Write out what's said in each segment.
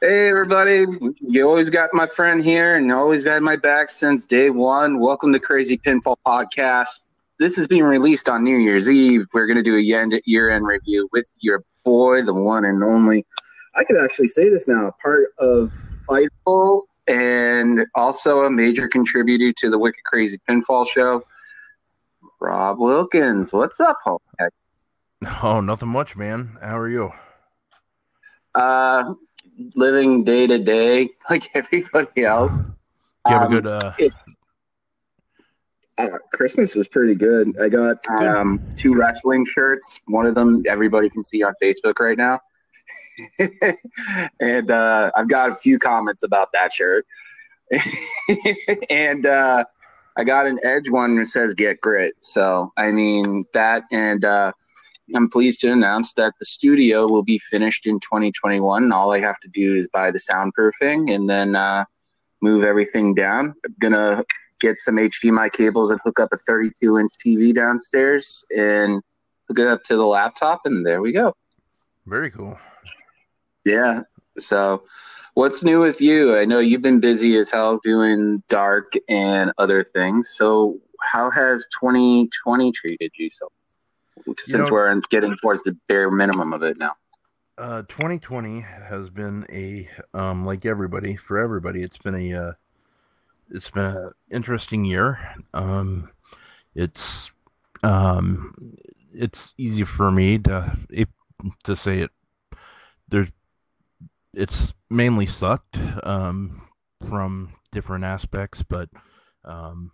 Hey, everybody. You always got my friend here and always had my back since day one. Welcome to Crazy Pinfall Podcast. This is being released on New Year's Eve. We're going to do a year end review with your boy, the one and only. I could actually say this now part of Fightful and also a major contributor to the Wicked Crazy Pinfall Show. Rob Wilkins. What's up, Hulk? Oh, nothing much, man. How are you? Uh, living day to day like everybody else. You have um, a good. Uh... It, uh, Christmas was pretty good. I got um, two wrestling shirts. One of them everybody can see on Facebook right now. and uh, I've got a few comments about that shirt. and uh, I got an Edge one that says "Get Grit." So I mean that, and uh, I'm pleased to announce that the studio will be finished in 2021. All I have to do is buy the soundproofing and then uh, move everything down. I'm gonna get some HDMI cables and hook up a 32 inch TV downstairs and hook it up to the laptop, and there we go. Very cool. Yeah. So, what's new with you? I know you've been busy as hell doing dark and other things. So, how has 2020 treated you so since know, we're getting towards the bare minimum of it now. Uh, 2020 has been a um, like everybody for everybody. It's been a uh, it's been an interesting year. Um, it's um, it's easy for me to if, to say it. There's it's mainly sucked um, from different aspects, but um,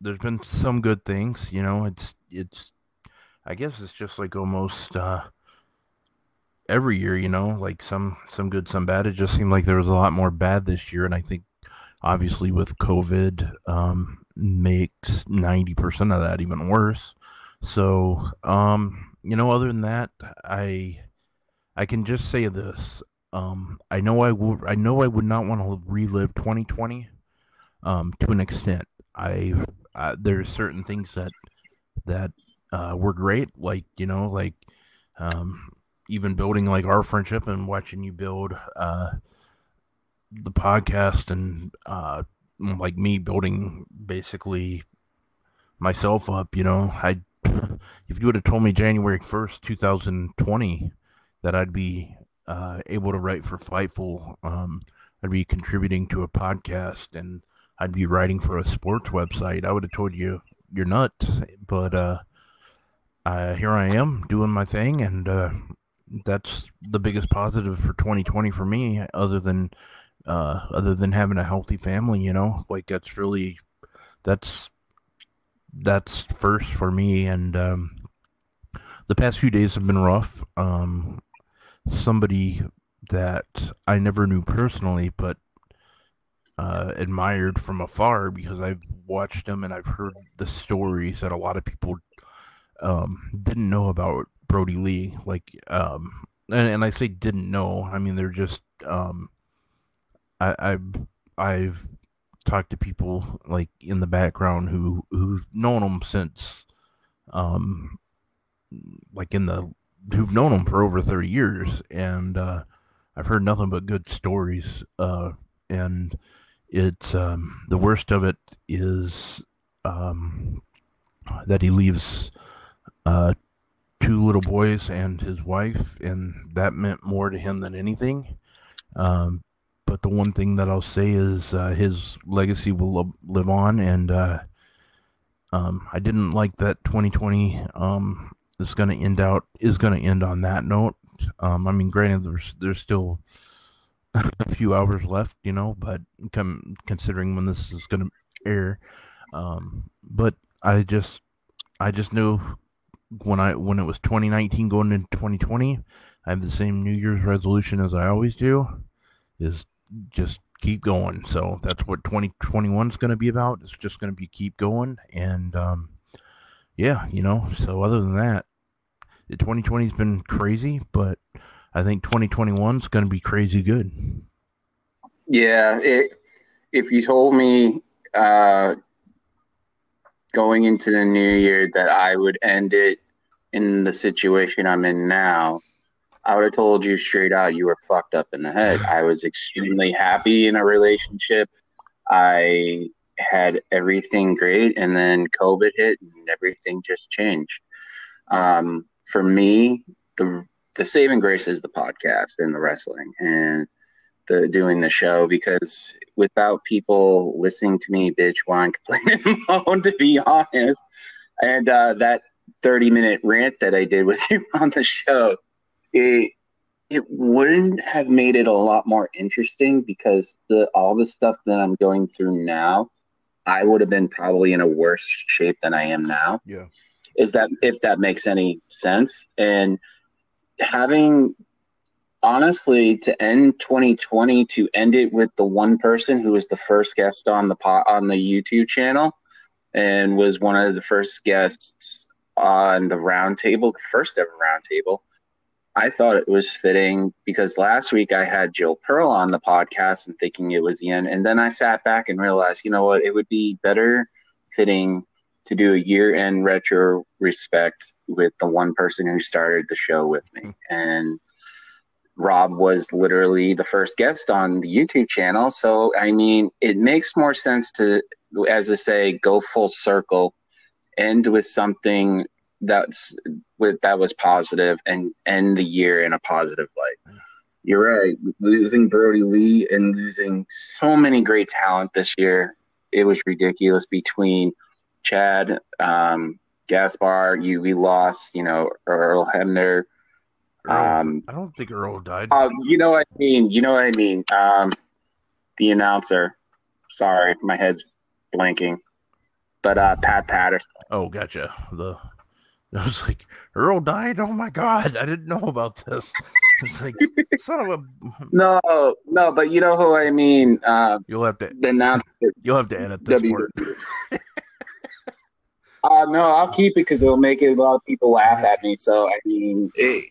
there's been some good things. You know, it's it's I guess it's just like almost uh, every year, you know, like some some good, some bad. It just seemed like there was a lot more bad this year, and I think obviously with COVID um, makes ninety percent of that even worse. So, um, you know, other than that, I I can just say this. Um, I know I would I know I would not want to relive 2020 um, to an extent. I, I there's certain things that that uh, were great. Like you know, like um, even building like our friendship and watching you build uh, the podcast and uh, like me building basically myself up. You know, I if you would have told me January first, two thousand twenty, that I'd be uh, able to write for Fightful, um, I'd be contributing to a podcast and I'd be writing for a sports website. I would have told you you're nuts, but uh, uh, here I am doing my thing, and uh, that's the biggest positive for 2020 for me. Other than uh, other than having a healthy family, you know, like that's really that's that's first for me. And um, the past few days have been rough. Um, somebody that I never knew personally, but uh, admired from afar because I've watched him and I've heard the stories that a lot of people um, didn't know about Brodie Lee. Like, um, and, and I say didn't know. I mean, they're just um, I, I've I've talked to people like in the background who who've known him since um like in the who've known him for over 30 years and uh I've heard nothing but good stories uh and it's um the worst of it is um that he leaves uh, two little boys and his wife, and that meant more to him than anything. Um, but the one thing that I'll say is uh, his legacy will live on, and uh, um, I didn't like that 2020 um, is going to end out is going to end on that note. Um, I mean, granted, there's there's still a few hours left, you know, but come considering when this is going to air, um, but I just I just knew when I when it was 2019 going into 2020, I have the same New Year's resolution as I always do, is just keep going. So that's what 2021 is going to be about. It's just going to be keep going, and um, yeah, you know. So other than that, 2020 has been crazy, but I think 2021 is going to be crazy good. Yeah, it, if you told me uh, going into the new year that I would end it in the situation I'm in now, I would have told you straight out you were fucked up in the head. I was extremely happy in a relationship. I had everything great, and then COVID hit, and everything just changed. Um, for me, the the saving grace is the podcast and the wrestling and the doing the show because without people listening to me bitch whine complain and moan to be honest and uh, that 30 minute rant that i did with you on the show it it wouldn't have made it a lot more interesting because the all the stuff that i'm going through now i would have been probably in a worse shape than i am now Yeah. is that if that makes any sense and having honestly to end 2020 to end it with the one person who was the first guest on the pot on the YouTube channel and was one of the first guests on the roundtable, the first ever roundtable. I thought it was fitting because last week I had Jill Pearl on the podcast and thinking it was the end. And then I sat back and realized, you know what, it would be better fitting to do a year end retro respect with the one person who started the show with me. Hmm. And Rob was literally the first guest on the YouTube channel. So, I mean, it makes more sense to, as I say, go full circle, end with something that's with that was positive and end the year in a positive light. You're right. Losing Brodie Lee and losing so many great talent this year, it was ridiculous between Shad, um, Gaspard, you we lost, you know, Earl Hebner. Earl, Um, I don't think Earl died. uh, you know what I mean. You know what I mean. Um, the announcer. Sorry, my head's blanking. But uh, Pat Patterson. oh, gotcha. The I was like, Earl died. Oh my god, I didn't know about this. It's like son of a. No, no, but you know who I mean. Uh, You'll have to the announcer. you'll have to edit this W- part. Uh, no, I'll keep it because it'll make a lot of people laugh at me. So I mean, it,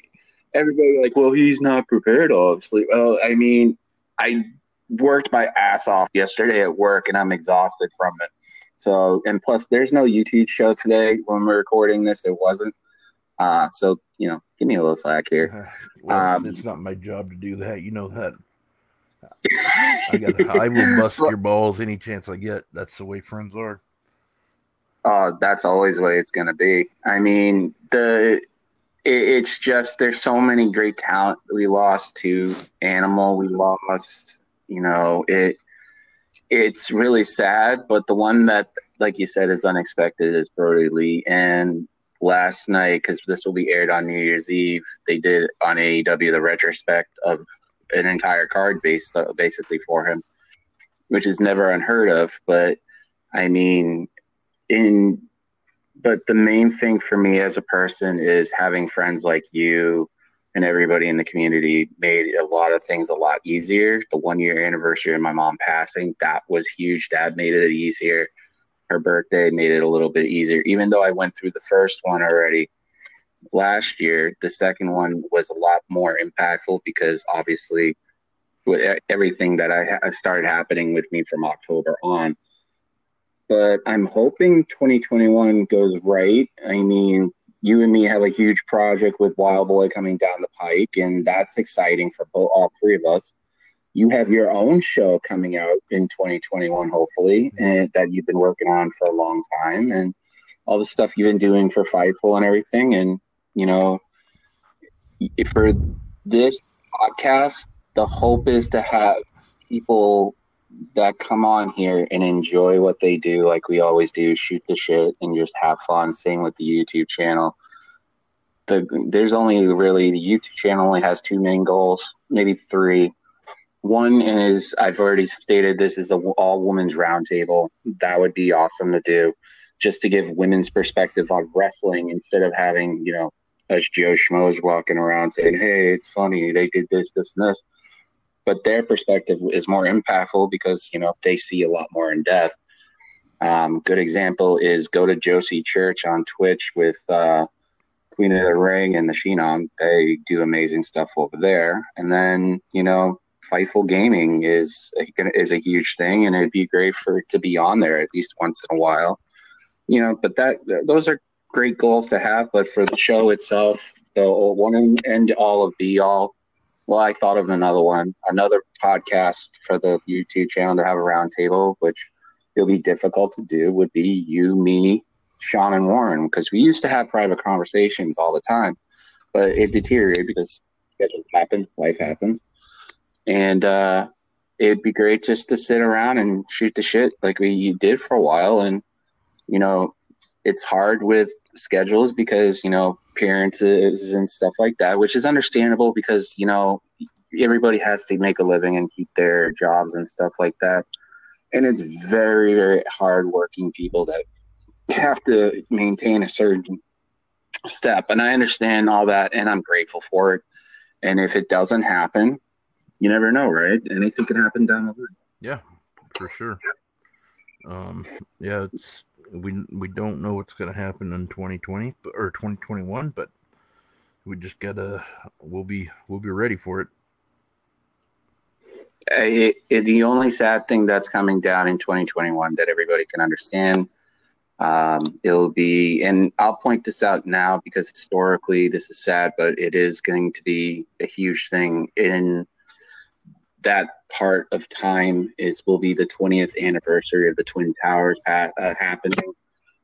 everybody like, well, he's not prepared, obviously. Well, I mean, I worked my ass off yesterday at work, and I'm exhausted from it. So, and plus, there's no YouTube show today when we're recording this. It wasn't. Uh, so you know, give me a little slack here. Well, Um, it's not my job to do that. You know that. I gotta, I will bust your balls any chance I get. That's the way friends are. Oh, that's always the way it's going to be. I mean, the it's just there's so many great talent we lost to Animal. We lost, you know, it. It's really sad, but the one that, like you said, is unexpected is Brodie Lee. And last night, because this will be aired on New Year's Eve, they did on AEW the retrospect of an entire card based uh, basically for him, which is never unheard of. But I mean, in but the main thing for me as a person is having friends like you and everybody in the community made a lot of things a lot easier. The one year anniversary of my mom passing, that was huge. Dad made it easier. Her birthday made it a little bit easier. Even though I went through the first one already last year, the second one was a lot more impactful because obviously with everything that I started happening with me from October on but I'm hoping 2021 goes right. I mean, you and me have a huge project with Wild Boy coming down the pike, and that's exciting for both, all three of us. You have your own show coming out in 2021, hopefully, mm-hmm. and that you've been working on for a long time, and all the stuff you've been doing for Fightful and everything. And you know, for this podcast, the hope is to have people that come on here and enjoy what they do like we always do shoot the shit and just have fun. Same with the youtube channel. The there's only really the youtube channel only has two main goals maybe three. One is i've already stated this is a all women's roundtable. That would be awesome to do just to give women's perspective on wrestling instead of having you know us joe schmoes walking around saying hey it's funny they did this this and this but their perspective is more impactful because you know they see a lot more in depth. Um, good example is go to Josie Church on Twitch with uh, Queen of the Ring and the Sheenon. They do amazing stuff over there. And then you know Fightful Gaming is is a huge thing, and it'd be great for it to be on there at least once in a while. You know, but that those are great goals to have. But for the show itself, the one and all of be all. Well, I thought of another one, another podcast for the YouTube channel to have a roundtable, which it'll be difficult to do. Would be you, me, Sean, and Warren, because we used to have private conversations all the time, but it deteriorated because schedules happen, life happens, and uh, it'd be great just to sit around and shoot the shit like we did for a while. And you know, it's hard with schedules because you know appearances and stuff like that, which is understandable because you know everybody has to make a living and keep their jobs and stuff like that. And it's very, very hard working people that have to maintain a certain step. And I understand all that and I'm grateful for it. And if it doesn't happen, you never know, right? Anything can happen down the road. Yeah, for sure. Um, yeah, it's we we don't know what's going to happen in 2020 or 2021, but we just gotta we'll be we'll be ready for it. It, it, the only sad thing that's coming down in 2021 that everybody can understand um, it'll be and i'll point this out now because historically this is sad but it is going to be a huge thing in that part of time is will be the 20th anniversary of the twin towers ha- uh, happening.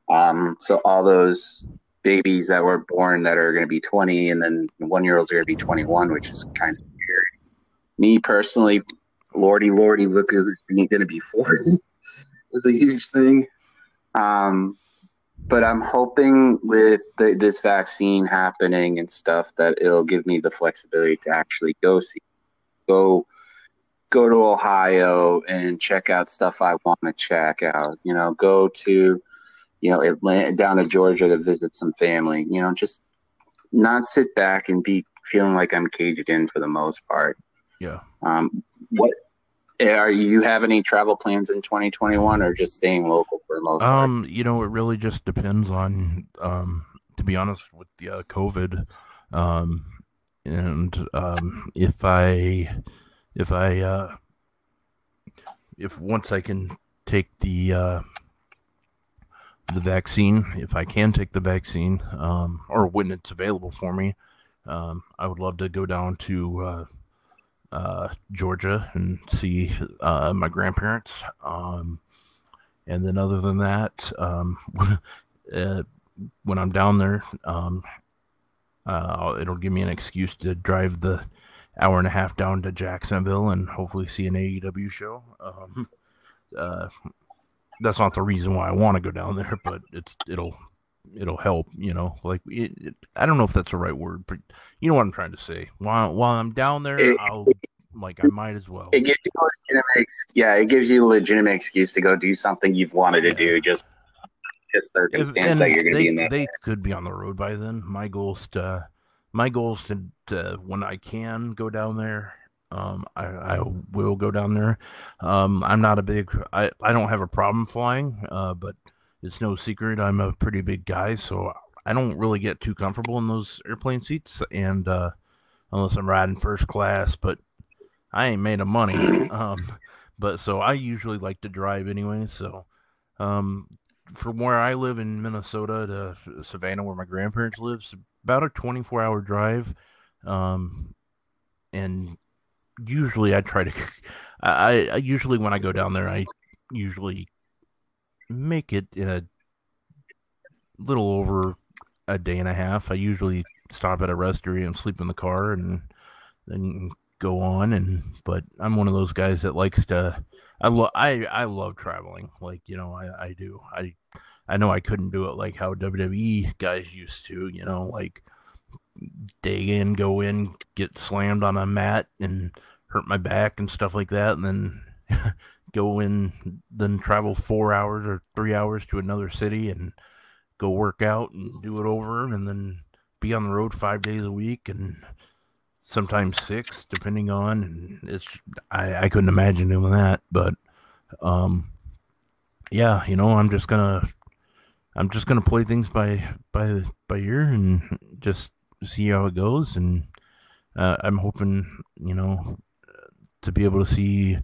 Um, so all those babies that were born that are going to be 20 and then one year olds are going to be 21 which is kind of scary. Me personally lordy lordy look who's going to be 40 was a huge thing. Um, but i'm hoping with the, this vaccine happening and stuff that it'll give me the flexibility to actually go see go go to Ohio and check out stuff I want to check out. You know, go to, you know, Atlanta, down to Georgia to visit some family. You know, just not sit back and be feeling like I'm caged in for the most part. Yeah. Um, what are you have any travel plans in 2021 or just staying local for the most part? Um, you know, it really just depends on, um, to be honest with the uh, COVID, um, and um, if I if I uh, if once I can take the uh, the vaccine, if I can take the vaccine, um, or when it's available for me, um, I would love to go down to uh, uh, Georgia and see uh, my grandparents. Um, and then, other than that, um, uh, when I'm down there, um, uh, it'll give me an excuse to drive the hour and a half down to Jacksonville and hopefully see an AEW show. Um, uh, that's not the reason why I want to go down there, but it's it'll it'll help. You know, like it, it, I don't know if that's the right word, but you know what I'm trying to say. While while I'm down there, it, I'll like I might as well. It gives you a legitimate, yeah, it gives you a legitimate excuse to go do something you've wanted to do. Just just circumstance that you're going to be in that. They could be on the road by then. My goal is to my goal is to, to when I can go down there. Um, I, I will go down there. Um, I'm not a big. I, I don't have a problem flying, uh, but it's no secret I'm a pretty big guy, so I don't really get too comfortable in those airplane seats, and uh, unless I'm riding first class. But I ain't made of money. Um, but so I usually like to drive anyway. So um, from where I live in Minnesota to Savannah, where my grandparents live, about a 24 hour drive. Um, and usually I try to, I, I usually when I go down there, I usually make it in a little over a day and a half. I usually stop at a rest area and sleep in the car and then go on. And but I'm one of those guys that likes to. I love I I love traveling. Like you know I I do. I I know I couldn't do it like how WWE guys used to. You know like day in, go in, get slammed on a mat and hurt my back and stuff like that, and then go in, then travel four hours or three hours to another city and go work out and do it over, and then be on the road five days a week and sometimes six, depending on. And it's I I couldn't imagine doing that, but um, yeah, you know, I'm just gonna I'm just gonna play things by by by ear and just see how it goes, and uh, I'm hoping, you know, to be able to see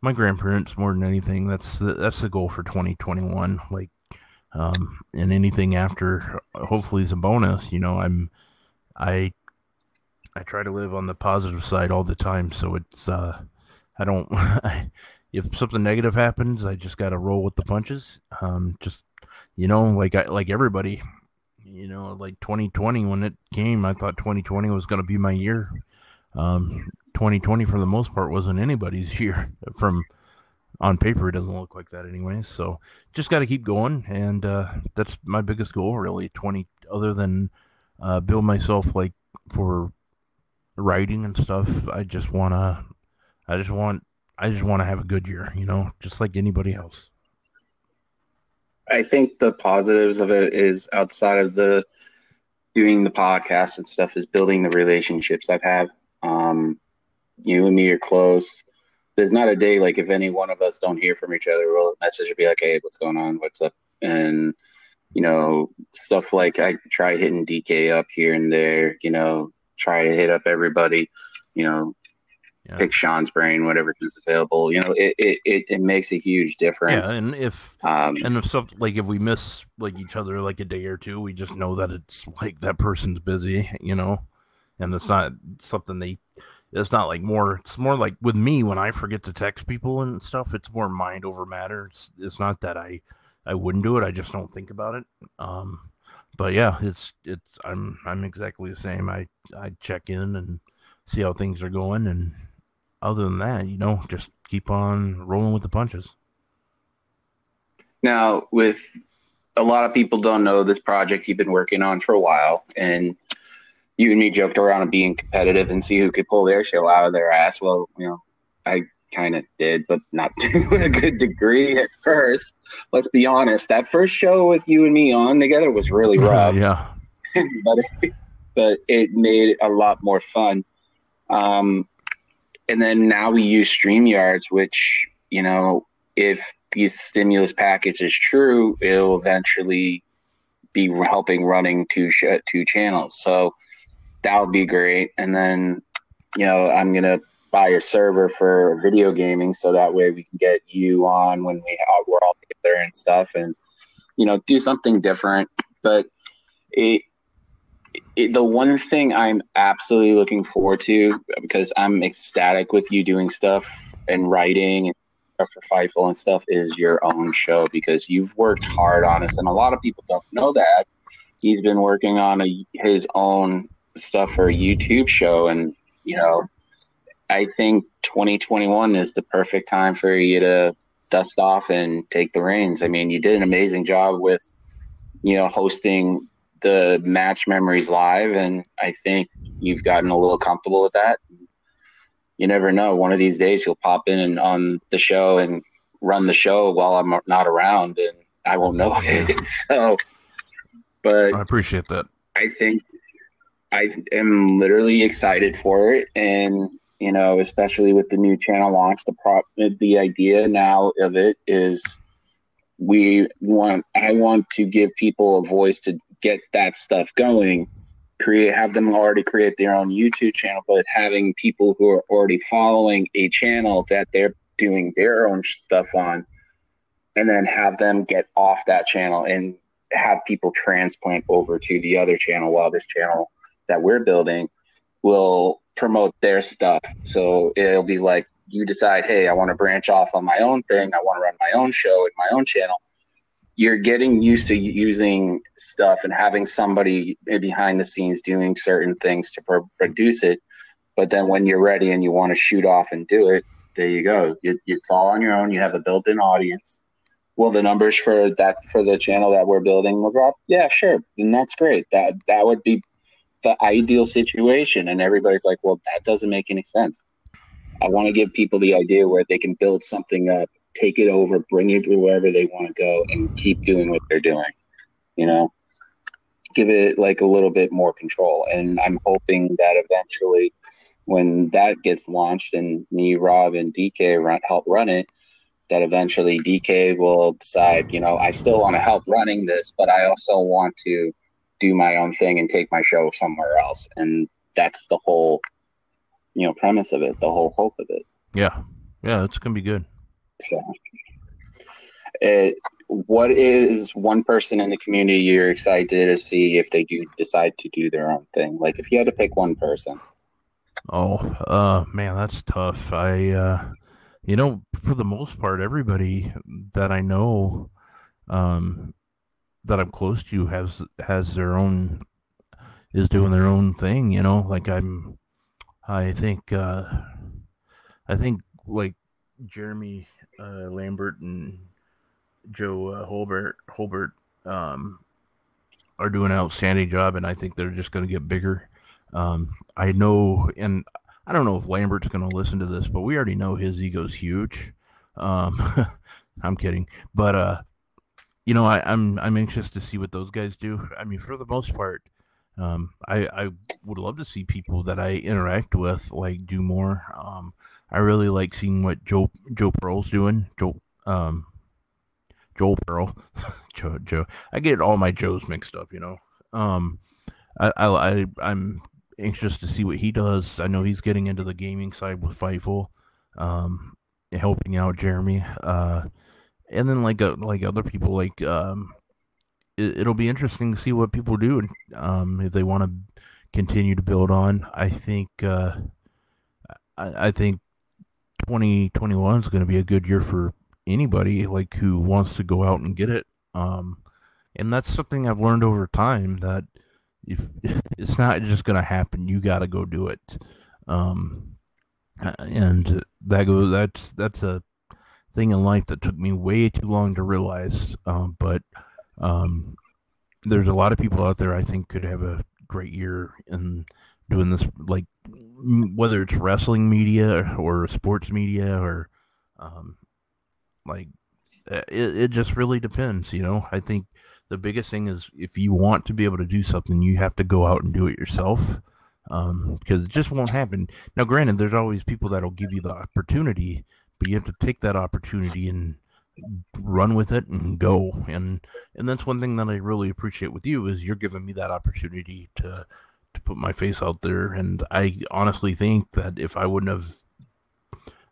my grandparents more than anything. That's the, that's the goal for 2021. Like, um, and anything after, hopefully, is a bonus. You know, I'm I I try to live on the positive side all the time, so it's uh, I don't. if something negative happens, I just got to roll with the punches. Um, just you know, like I like everybody, you know, like 2020 when it came, I thought 2020 was going to be my year. Um, 2020 for the most part wasn't anybody's year from on paper it doesn't look like that anyway. so just got to keep going and uh, that's my biggest goal really 20 other than uh, build myself like for writing and stuff i just want to i just want i just want to have a good year you know just like anybody else i think the positives of it is outside of the doing the podcast and stuff is building the relationships i've had um, you and me are close there's not a day like if any one of us don't hear from each other, we'll message or be like, "Hey, what's going on? What's up?" And you know, stuff like I try hitting DK up here and there. You know, try to hit up everybody. You know, yeah. pick Sean's brain, whatever is available. You know, it, it, it, it, makes a huge difference. Yeah, and if um, and if something like if we miss like each other like a day or two, we just know that it's like that person's busy. You know, and it's not something they it's not like more it's more like with me when i forget to text people and stuff it's more mind over matter it's, it's not that i i wouldn't do it i just don't think about it um but yeah it's it's i'm i'm exactly the same i i check in and see how things are going and other than that you know just keep on rolling with the punches now with a lot of people don't know this project you've been working on for a while and you and me joked around of being competitive and see who could pull their show out of their ass. Well, you know, I kind of did, but not to a good degree at first. Let's be honest. That first show with you and me on together was really rough. yeah. but, it, but it made it a lot more fun. Um, and then now we use StreamYards, which, you know, if the stimulus package is true, it'll eventually be helping running two sh- two channels. So that would be great. And then, you know, I'm gonna buy a server for video gaming so that way we can get you on when we we're all together and stuff, and you know, do something different. But it, it, the one thing I'm absolutely looking forward to because I'm ecstatic with you doing stuff and writing and for Fightful and stuff is your own show because you've worked hard on us, and a lot of people don't know that he's been working on a, his own stuff for a YouTube show, and you know, I think 2021 is the perfect time for you to dust off and take the reins. I mean, you did an amazing job with, you know, hosting the match memories live, and I think you've gotten a little comfortable with that. You never know. One of these days, you'll pop in and on the show and run the show while I'm not around, and I won't know it. So, but I appreciate that. I think I am literally excited for it, and you know, especially with the new channel launch, the prop, the idea now of it is we want. I want to give people a voice to get that stuff going. Create, have them already create their own YouTube channel, but having people who are already following a channel that they're doing their own stuff on, and then have them get off that channel and have people transplant over to the other channel while this channel that we're building will promote their stuff. So it'll be like you decide, hey, I want to branch off on my own thing. I want to run my own show and my own channel. You're getting used to using stuff and having somebody behind the scenes doing certain things to pro- produce it. But then when you're ready and you want to shoot off and do it, there you go. You, it's all on your own. You have a built-in audience. Will the numbers for that for the channel that we're building will drop? Yeah, sure. Then that's great. That that would be the ideal situation and everybody's like well that doesn't make any sense i want to give people the idea where they can build something up take it over bring it to wherever they want to go and keep doing what they're doing you know give it like a little bit more control and i'm hoping that eventually when that gets launched and me rob and dk run, help run it that eventually dk will decide you know i still want to help running this but i also want to do my own thing and take my show somewhere else. And that's the whole, you know, premise of it, the whole hope of it. Yeah. Yeah, it's going to be good. It, what is one person in the community you're excited to see if they do decide to do their own thing? Like if you had to pick one person. Oh, uh, man, that's tough. I, uh, you know, for the most part, everybody that I know, um, that I'm close to has has their own is doing their own thing. You know, like I'm, I think, uh, I think like Jeremy uh, Lambert and Joe uh, Holbert Holbert um, are doing an outstanding job, and I think they're just going to get bigger. Um, I know, and I don't know if Lambert's going to listen to this, but we already know his ego's huge. Um, I'm kidding, but uh, you know, I, am I'm, I'm anxious to see what those guys do. I mean, for the most part, um, I I would love to see people that I interact with like do more. Um, I really like seeing what Joe Joe Pearl's doing. Joe um, Joel Pearl, Joe Joe. I get all my Joes mixed up, you know. Um, I I, I am anxious to see what he does. I know he's getting into the gaming side with Fightful, um, helping out Jeremy. Uh, and then like uh, like other people, like um, it, will be interesting to see what people do and um, if they want to continue to build on. I think uh, I, I think 2021 is going to be a good year for anybody like who wants to go out and get it. Um, and that's something I've learned over time that if it's not just going to happen, you got to go do it. Um, and that goes that's that's a thing in life that took me way too long to realize. Um, but um, there's a lot of people out there I think could have a great year in doing this, like whether it's wrestling media or, or sports media or um, like uh, it, it just really depends, you know. I think the biggest thing is if you want to be able to do something, you have to go out and do it yourself. Um, because it just won't happen. Now, granted, there's always people that'll give you the opportunity, but you have to take that opportunity and run with it and go. And and that's one thing that I really appreciate with you is you're giving me that opportunity to to put my face out there. And I honestly think that if I wouldn't have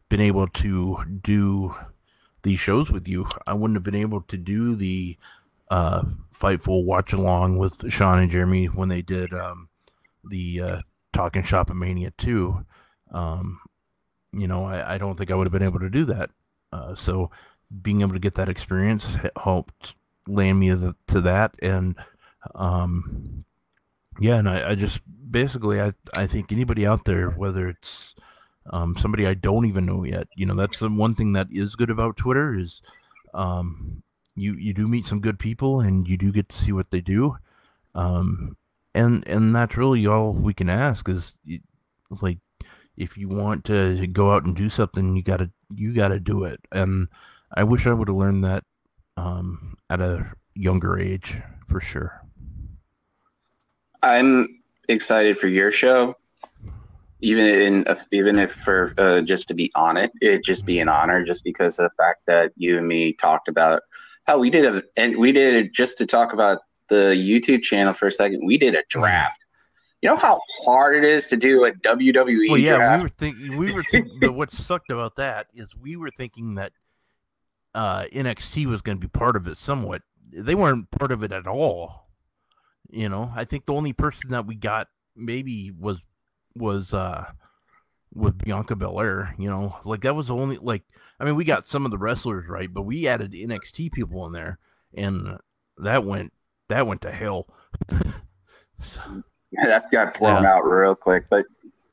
been able to do these shows with you, I wouldn't have been able to do the uh, Fightful watch along with Sean and Jeremy when they did um, the uh, Talking Shop of Mania 2. Um, you know, I, I, don't think I would have been able to do that. Uh, so being able to get that experience helped land me to, that. And um, yeah, and I, I, just basically, I, I think anybody out there, whether it's um, somebody I don't even know yet. You know, that's the one thing that is good about Twitter is um, you you do meet some good people and you do get to see what they do. Um, and and that's really all we can ask is like if you want to go out and do something, you gotta you gotta do it. And I wish I would have learned that um, at a younger age for sure. I'm excited for your show even in even if for uh, just to be on it, it just be an honor, just because of the fact that you and me talked about how we did a and we did it just to talk about the YouTube channel for a second. We did a draft. You know how hard it is to do a WWE well, yeah, draft? we were thinking. We were thinking. but what sucked about that is we were thinking that uh, NXT was going to be part of it somewhat. They weren't part of it at all. You know, I think the only person that we got maybe was was uh with Bianca Belair, you know, like that was the only like I mean we got some of the wrestlers right, but we added NXT people in there and that went that went to hell. so, yeah, that got thrown yeah. out real quick. But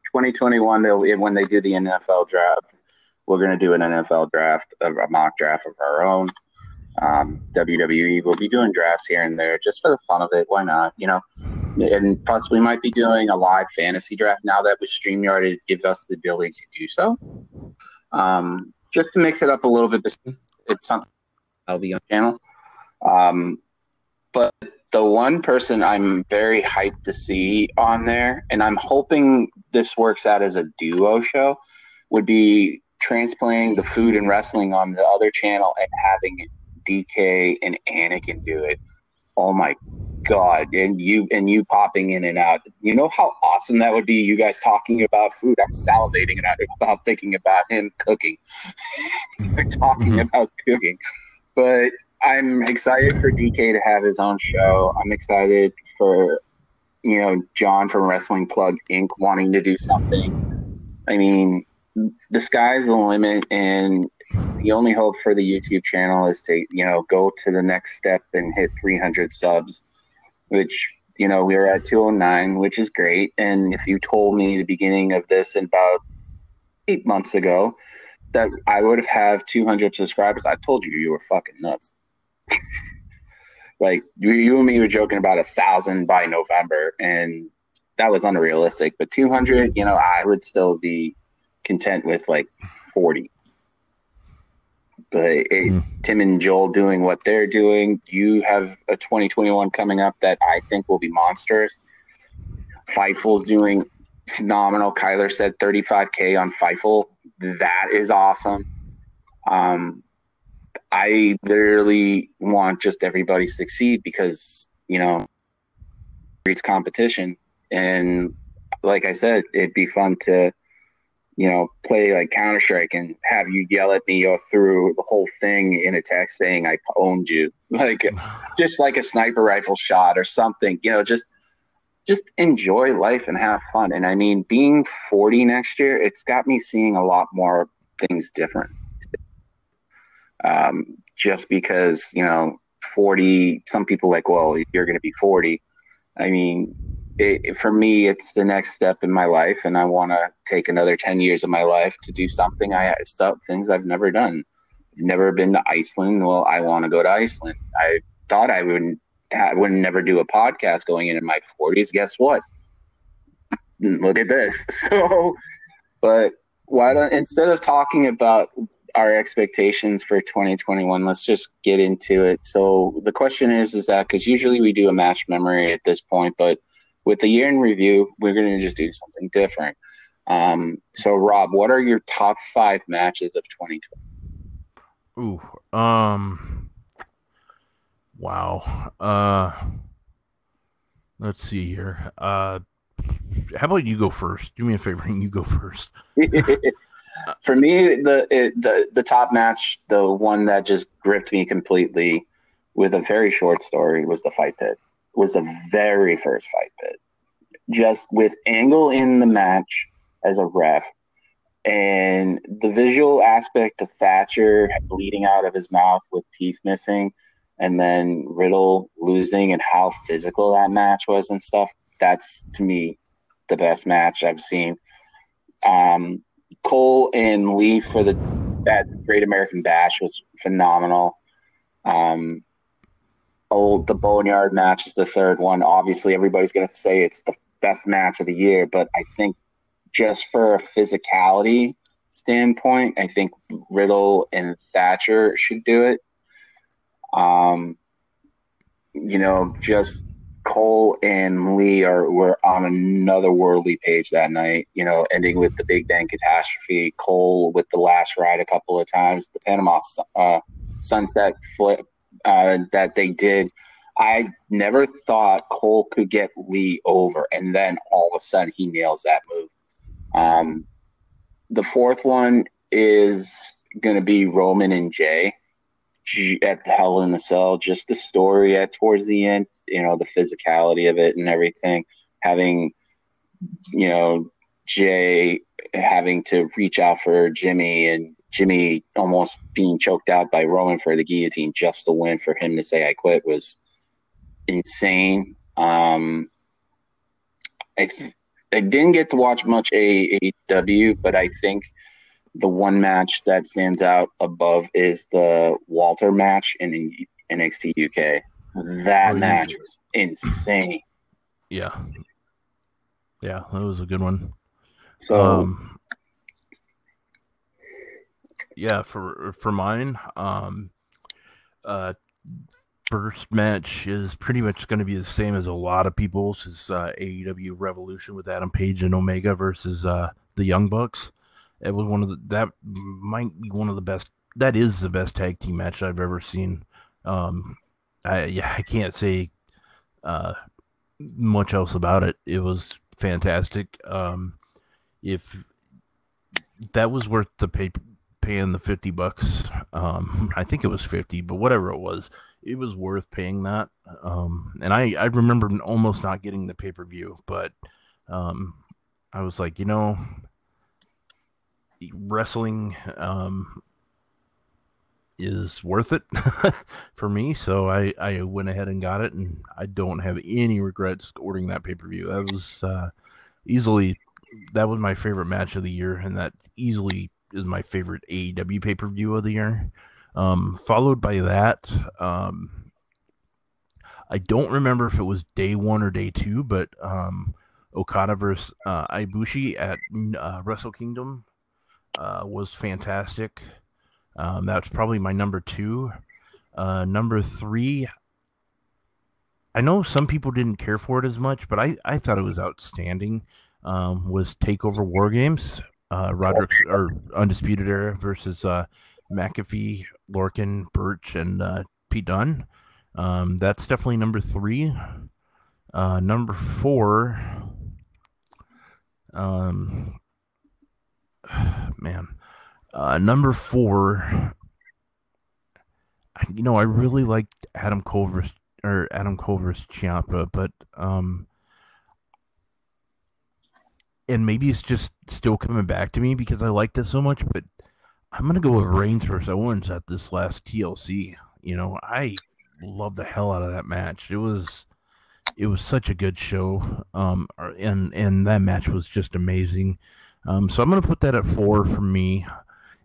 2021, when they do the NFL draft, we're going to do an NFL draft, a mock draft of our own. Um, WWE will be doing drafts here and there just for the fun of it. Why not? You know, and possibly might be doing a live fantasy draft now that with StreamYard it gives us the ability to do so. Um, just to mix it up a little bit. It's something I'll be on channel. Um, but the one person I'm very hyped to see on there, and I'm hoping this works out as a duo show, would be transplanting the food and wrestling on the other channel and having DK and Anakin do it. Oh my god! And you and you popping in and out. You know how awesome that would be. You guys talking about food. I'm salivating about thinking about him cooking. talking mm-hmm. about cooking, but I'm excited for DK to have his own show. I'm excited for you know John from Wrestling Plug Inc. wanting to do something. I mean, the sky's the limit, and the only hope for the YouTube channel is to you know go to the next step and hit 300 subs, which you know we are at 209, which is great. And if you told me the beginning of this about eight months ago that I would have have 200 subscribers, I told you you were fucking nuts. like you, you and me were joking about a thousand by November, and that was unrealistic. But 200, you know, I would still be content with like 40. But it, mm. Tim and Joel doing what they're doing, you have a 2021 coming up that I think will be monstrous. Fightful's doing phenomenal. Kyler said 35K on Fightful. That is awesome. Um, I literally want just everybody to succeed because, you know, it's competition. And like I said, it'd be fun to you know, play like Counter Strike and have you yell at me or through the whole thing in a text saying I owned you, like just like a sniper rifle shot or something. You know, just just enjoy life and have fun. And I mean, being 40 next year, it's got me seeing a lot more things different. Um, just because you know, 40. Some people like, well, you're going to be 40. I mean, it, for me, it's the next step in my life, and I want to take another ten years of my life to do something I stuff things I've never done. I've never been to Iceland. Well, I want to go to Iceland. I thought I would I would never do a podcast going into my forties. Guess what? Look at this. So, but why don't instead of talking about our expectations for 2021 let's just get into it so the question is is that because usually we do a match memory at this point but with the year in review, we're going to just do something different. Um, so, Rob, what are your top five matches of 2020? Ooh, um, wow. Uh, let's see here. Uh, how about you go first? Do me a favor and you go first. For me, the it, the the top match, the one that just gripped me completely, with a very short story, was the fight pit was the very first fight pit. Just with Angle in the match as a ref and the visual aspect of Thatcher bleeding out of his mouth with teeth missing and then Riddle losing and how physical that match was and stuff. That's to me the best match I've seen. Um, Cole and Lee for the that Great American Bash was phenomenal. Um, old the Boneyard match is the third one. Obviously, everybody's going to say it's the best match of the year, but I think just for a physicality standpoint, I think Riddle and Thatcher should do it. Um, you know, just Cole and Lee are were on another worldly page that night. You know, ending with the Big Bang catastrophe. Cole with the last ride a couple of times. The Panama uh, Sunset flip uh, that they did. I never thought Cole could get Lee over, and then all of a sudden he nails that move. Um, the fourth one is going to be Roman and Jey at the Hell in the Cell. Just the story at towards the end, you know, the physicality of it and everything. Having, you know, Jey having to reach out for Jimmy and Jimmy almost being choked out by Roman for the guillotine just to win for him to say I quit was insane. Um, I I didn't get to watch much AEW, but I think the one match that stands out above is the Walter match in NXT UK. That oh, match yeah. was insane. Yeah, yeah, that was a good one. So. Um, yeah, for for mine, um, uh, first match is pretty much going to be the same as a lot of people's. Is uh, AEW Revolution with Adam Page and Omega versus uh, the Young Bucks. It was one of the that might be one of the best. That is the best tag team match I've ever seen. Um, I yeah, I can't say uh, much else about it. It was fantastic. Um, if that was worth the pay paying the 50 bucks Um, I think it was 50, but whatever it was, it was worth paying that. Um, and I, I remember almost not getting the pay per view, but um, I was like, you know, wrestling um, is worth it for me. So I, I went ahead and got it, and I don't have any regrets ordering that pay per view. That was uh, easily that was my favorite match of the year, and that easily is my favorite AEW pay per view of the year. Um, followed by that, um, I don't remember if it was day one or day two, but um, Okada versus uh, Ibushi at uh, Wrestle Kingdom uh, was fantastic. Um, that's probably my number two. Uh, number three, I know some people didn't care for it as much, but I, I thought it was outstanding. Um, was Takeover War Games, uh, Roderick or Undisputed Era versus uh, McAfee, Lorcan, Burch, and uh, Pete Dunne. Um, that's definitely number three. Uh, number four, um, man, uh, number four. You know, I really liked Adam Culver's or Adam Culver's Ciampa, but um, and maybe it's just still coming back to me because I liked it so much. But I'm gonna go with Reigns versus Owens at this last TLC. You know, I love the hell out of that match. It was it was such a good show, um, and and that match was just amazing. Um, so I'm gonna put that at four for me.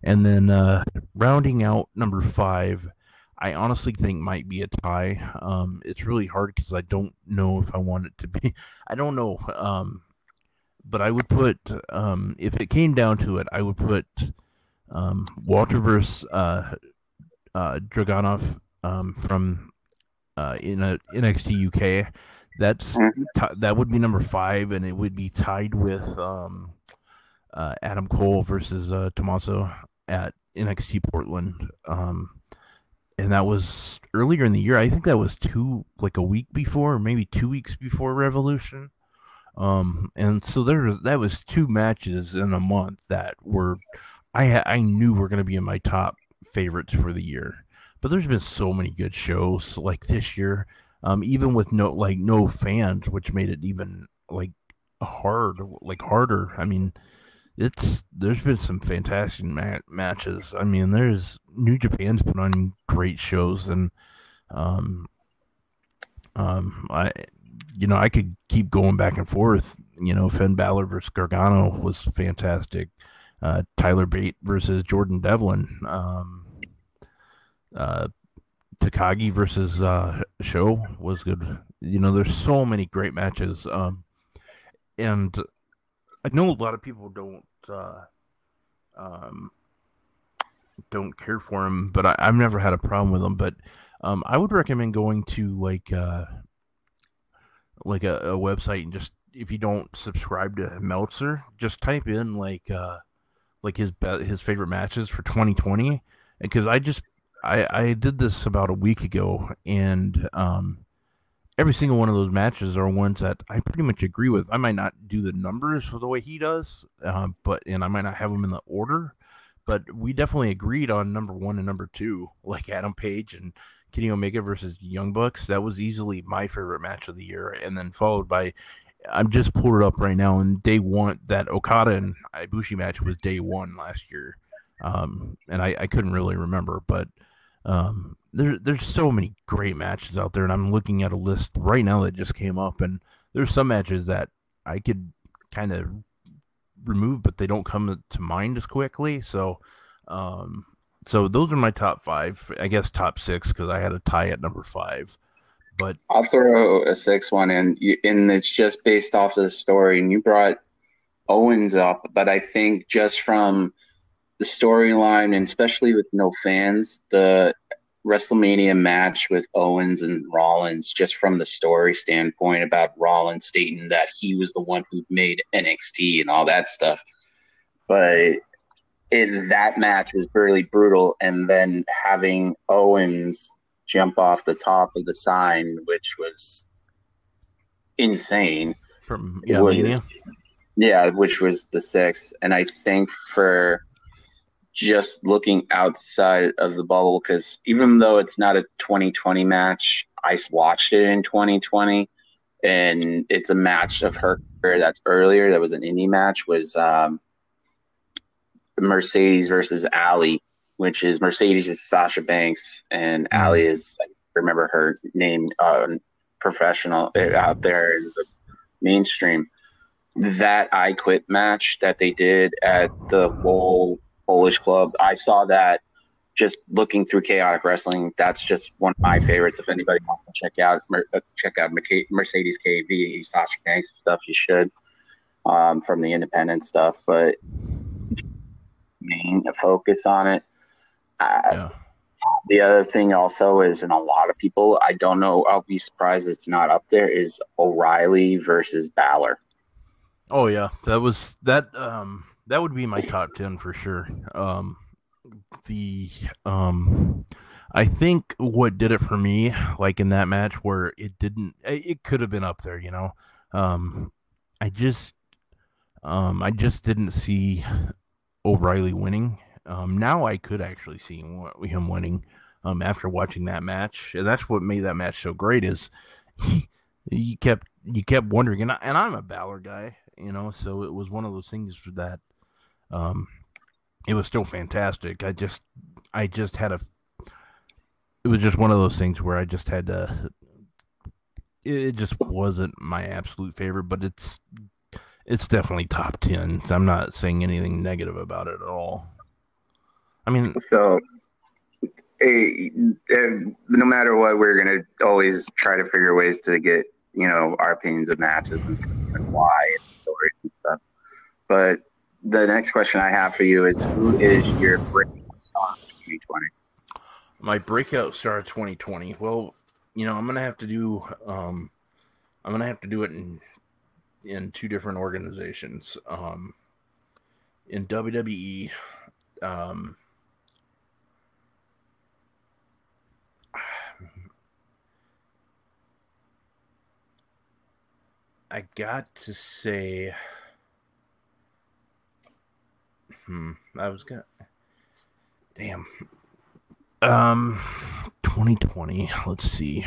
And then uh, rounding out number five, I honestly think might be a tie. Um, it's really hard because I don't know if I want it to be. I don't know. Um, but I would put, um, if it came down to it, I would put um, Walter versus uh, uh, Dragunov um, from uh, in a NXT UK. That's mm-hmm. t- that would be number five, and it would be tied with um, uh, Adam Cole versus uh, Tommaso at NXT Portland. Um, and that was earlier in the year. I think that was two, like a week before, or maybe two weeks before Revolution. Um, and so there was that was two matches in a month that were, I I knew were going to be in my top favorites for the year. But there's been so many good shows like this year, um, even with no like no fans, which made it even like hard, like harder. I mean, it's there's been some fantastic ma- matches. I mean, there's New Japan's put on great shows, and um, um, I, you know, I could keep going back and forth. You know, Finn Balor versus Gargano was fantastic. Uh, Tyler Bate versus Jordan Devlin. Um, uh, Takagi versus uh, Show was good. You know, there's so many great matches. Um, and I know a lot of people don't uh, um, don't care for him, but I, have never had a problem with him. But um, I would recommend going to like uh, like a, a, website and just if you don't subscribe to Meltzer, just type in like uh, like his be- his favorite matches for 2020, because I just I I did this about a week ago and um every single one of those matches are ones that I pretty much agree with. I might not do the numbers the way he does, uh, but and I might not have them in the order, but we definitely agreed on number one and number two, like Adam Page and Kenny Omega versus Young Bucks. That was easily my favorite match of the year, and then followed by. I'm just pulled it up right now, and day one that Okada and Ibushi match was day one last year, um, and I, I couldn't really remember, but um, there, there's so many great matches out there, and I'm looking at a list right now that just came up, and there's some matches that I could kind of remove, but they don't come to mind as quickly. So, um, so those are my top five. I guess top six because I had a tie at number five. But I'll throw a six one in, and it's just based off of the story. And you brought Owens up, but I think just from the storyline, and especially with no fans, the WrestleMania match with Owens and Rollins, just from the story standpoint about Rollins stating that he was the one who made NXT and all that stuff. But it, that match was really brutal. And then having Owens jump off the top of the sign, which was insane. From yeah, was, yeah, which was the sixth. And I think for just looking outside of the bubble because even though it's not a 2020 match, I watched it in 2020, and it's a match of her career that's earlier. That was an indie match. Was um, Mercedes versus Allie, which is Mercedes is Sasha Banks, and mm-hmm. Allie is I remember her name uh, professional uh, out there in the mainstream. That I quit match that they did at the Lowell Polish Club. I saw that just looking through chaotic wrestling. That's just one of my favorites. If anybody wants to check out uh, check out Mercedes KV, Sasha Banks stuff, you should um, from the independent stuff. But main focus on it. Uh, yeah. The other thing also is, and a lot of people, I don't know, I'll be surprised it's not up there. Is O'Reilly versus Balor? Oh yeah, that was that. Um, that would be my top ten for sure. Um, the um, I think what did it for me, like in that match where it didn't, it could have been up there, you know. Um, I just, um, I just didn't see O'Reilly winning. Um, now I could actually see him, winning. Um, after watching that match, and that's what made that match so great. Is you kept you kept wondering, and, I, and I'm a Balor guy, you know, so it was one of those things that um, it was still fantastic. I just, I just had a, it was just one of those things where I just had to. It just wasn't my absolute favorite, but it's, it's definitely top ten. I'm not saying anything negative about it at all. I mean, so hey, no matter what, we're gonna always try to figure ways to get you know our opinions of matches and stuff and why and stories and stuff. But the next question I have for you is who is your breakout star 2020? My breakout star 2020. Well, you know, I'm gonna have to do um I'm gonna have to do it in in two different organizations. Um in WWE, um I got to say Hmm. I was gonna. Damn. Um, 2020. Let's see.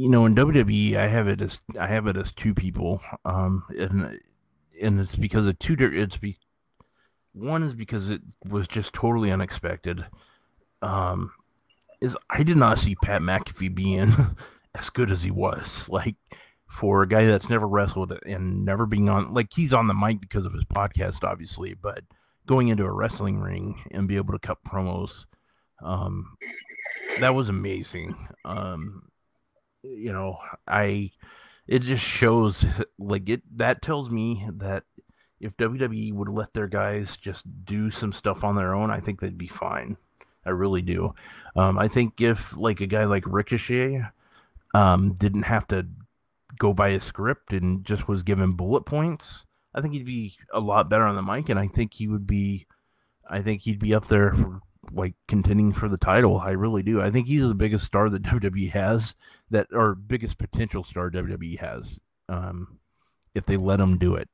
You know, in WWE, I have it as I have it as two people. Um, and and it's because of two. It's be one is because it was just totally unexpected. Um, is I did not see Pat McAfee being as good as he was. Like for a guy that's never wrestled and never being on like he's on the mic because of his podcast obviously but going into a wrestling ring and be able to cut promos um that was amazing um you know i it just shows like it that tells me that if WWE would let their guys just do some stuff on their own, I think they'd be fine. I really do. Um, I think if like a guy like Ricochet um, didn't have to go by a script and just was given bullet points, I think he'd be a lot better on the mic, and I think he would be, I think he'd be up there for like contending for the title. I really do. I think he's the biggest star that WWE has, that or biggest potential star WWE has. Um, if they let him do it,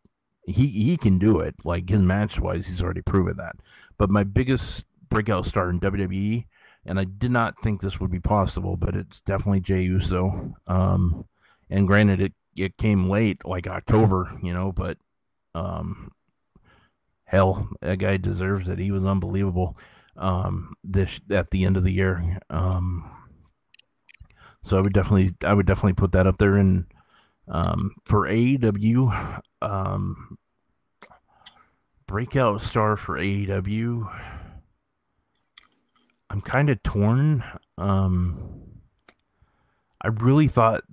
he he can do it. Like his match wise, he's already proven that. But my biggest breakout star in WWE, and I did not think this would be possible, but it's definitely Jey Uso. Um, and granted it it came late like october you know but um hell that guy deserves it he was unbelievable um this at the end of the year. Um so i would definitely i would definitely put that up there. And um for aew um breakout star for aew i'm kind of torn. Um I really thought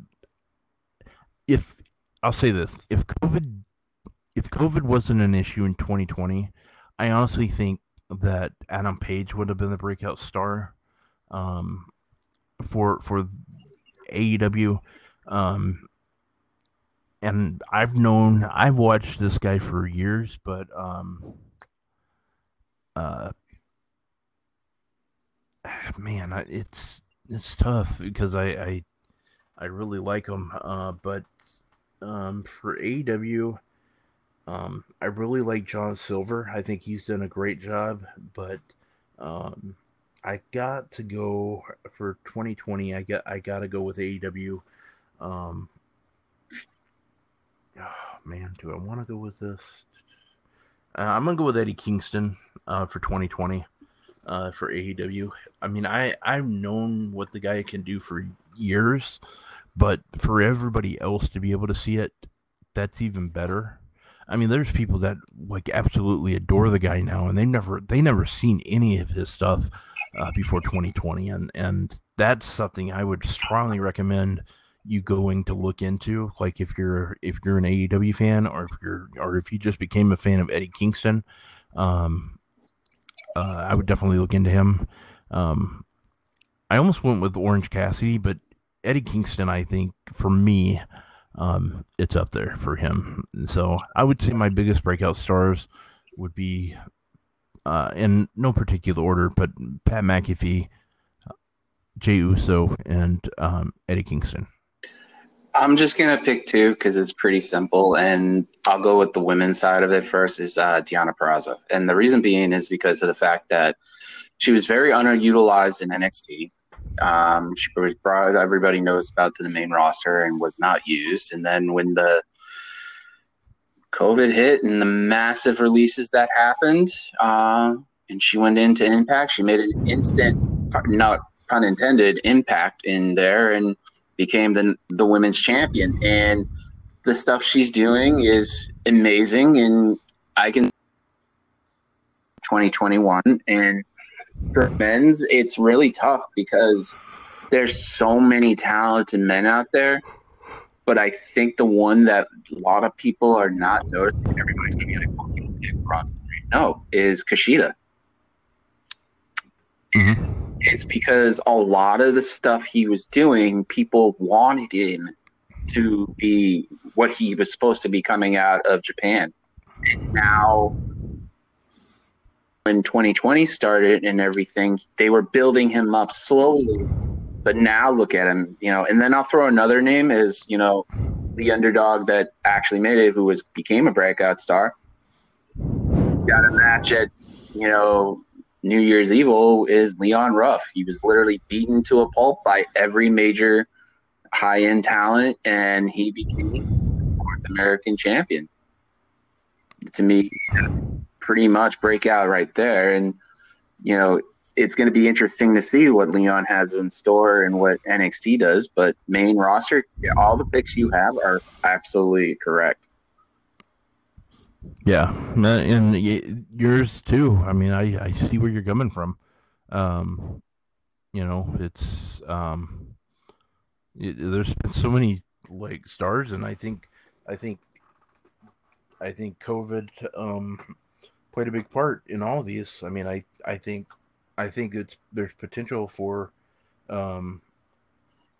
if I'll say this, if COVID if COVID wasn't an issue in 2020, I honestly think that Adam Page would have been the breakout star um, for for AEW. Um, and I've known I've watched this guy for years, but um, uh, man, I, it's it's tough because I I, I really like him, uh, but um, for AEW, Um, I really like John Silver. I think he's done a great job, but um, I got to go for 2020. I got I got to go with AEW. Um, oh, man, do I want to go with this? Uh, I'm gonna go with Eddie Kingston uh, for 2020 uh, for AEW. I mean, I I've known what the guy can do for years, but for everybody else to be able to see it, that's even better. I mean, there's people that like absolutely adore the guy now, and they never they never seen any of his stuff uh, before 2020, and and that's something I would strongly recommend you going to look into. Like if you're if you're an AEW fan, or if you're or if you just became a fan of Eddie Kingston, um, uh, I would definitely look into him. Um, I almost went with Orange Cassidy, but Eddie Kingston, I think for me, um, it's up there for him. So I would say my biggest breakout stars would be, uh, in no particular order, but Pat McAfee, Jey Uso, and um, Eddie Kingston. I'm just gonna pick two because it's pretty simple, and I'll go with the women's side of it first. Is uh, Deonna Purrazzo, and the reason being is because of the fact that she was very underutilized in NXT. Um, she was brought, everybody knows about to the main roster and was not used. And then when the COVID hit and the massive releases that happened, uh, and she went into Impact, she made an instant, not pun intended, impact in there and became the the women's champion. And the stuff she's doing is amazing, and I can 2021 and for men's, it's really tough because there's so many talented men out there. But I think the one that a lot of people are not noticing, everybody's gonna be like, "Well, people pick No, is Kushida. Mm-hmm. It's because a lot of the stuff he was doing, people wanted him to be what he was supposed to be coming out of Japan. And now when 2020 started and everything, they were building him up slowly. But now look at him, you know. And then I'll throw another name as you know, the underdog that actually made it, who was became a breakout star. Got a match at you know New Year's Evil oh, is Leon Ruff. He was literally beaten to a pulp by every major high end talent, and he became North American champion. To me, pretty much break out right there. And, you know, it's going to be interesting to see what Leon has in store and what NXT does. But main roster, all the picks you have are absolutely correct. Yeah, and yours too. I mean, I, I see where you're coming from. Um, you know, it's um, it, there's been so many like stars, and I think, I think, I think COVID um played a big part in all of these. I mean, I I think I think it's there's potential for um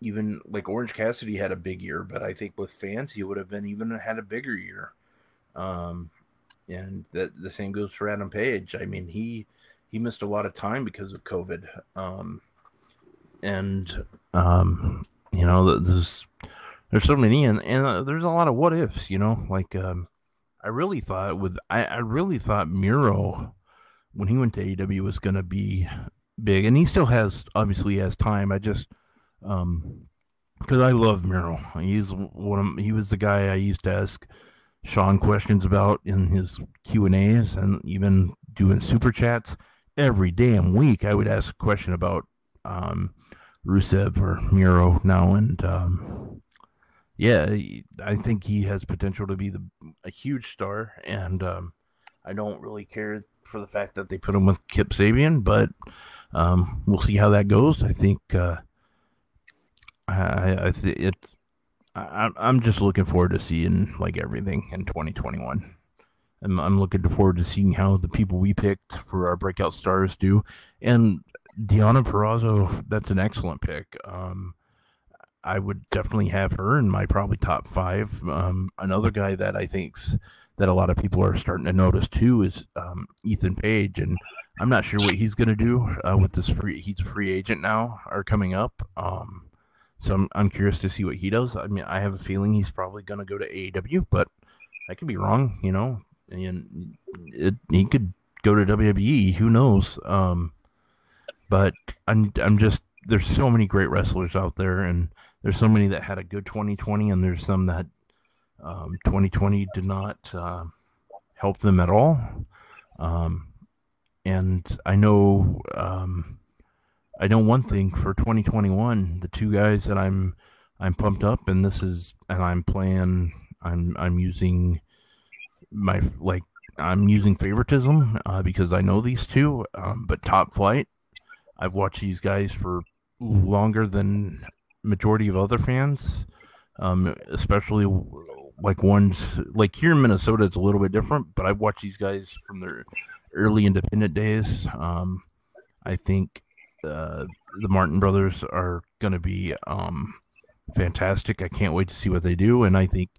even like Orange Cassidy had a big year, but I think with fans he would have been even had a bigger year. Um and that the same goes for Adam Page. I mean, he he missed a lot of time because of COVID. Um and um you know, there's there's so many and and uh, there's a lot of what ifs, you know, like um I really thought with I, I really thought Miro when he went to AEW was going to be big, and he still has obviously has time. I just um because I love Miro. He's one of he was the guy I used to ask Sean questions about in his Q and A's, and even doing super chats every damn week. I would ask a question about um Rusev or Miro now, and um yeah, I think he has potential to be the a huge star, and um, I don't really care for the fact that they put him with Kip Sabian, but um, we'll see how that goes. I think uh, I, I th- it. I, I'm just looking forward to seeing like everything in 2021. I'm, I'm looking forward to seeing how the people we picked for our breakout stars do, and Deonna Purrazzo. That's an excellent pick. Um, I would definitely have her in my probably top five. Um, another guy that I think's that a lot of people are starting to notice too is um, Ethan Page, and I'm not sure what he's going to do uh, with this free. He's a free agent now, or coming up. Um, so I'm, I'm curious to see what he does. I mean, I have a feeling he's probably going to go to AEW, but I could be wrong, you know, and it, he could go to WWE. Who knows? Um, but I'm I'm just there's so many great wrestlers out there, and there's so many that had a good 2020, and there's some that um, 2020 did not uh, help them at all. Um, and I know um, I know one thing for 2021, the two guys that I'm I'm pumped up, and this is and I'm playing. I'm I'm using my like I'm using favoritism uh, because I know these two, um, but Top Flight. I've watched these guys for longer than majority of other fans, um, especially like ones like here in Minnesota. It's a little bit different, but I've watched these guys from their early independent days. Um, I think uh, the Martin brothers are going to be um, fantastic. I can't wait to see what they do, and I think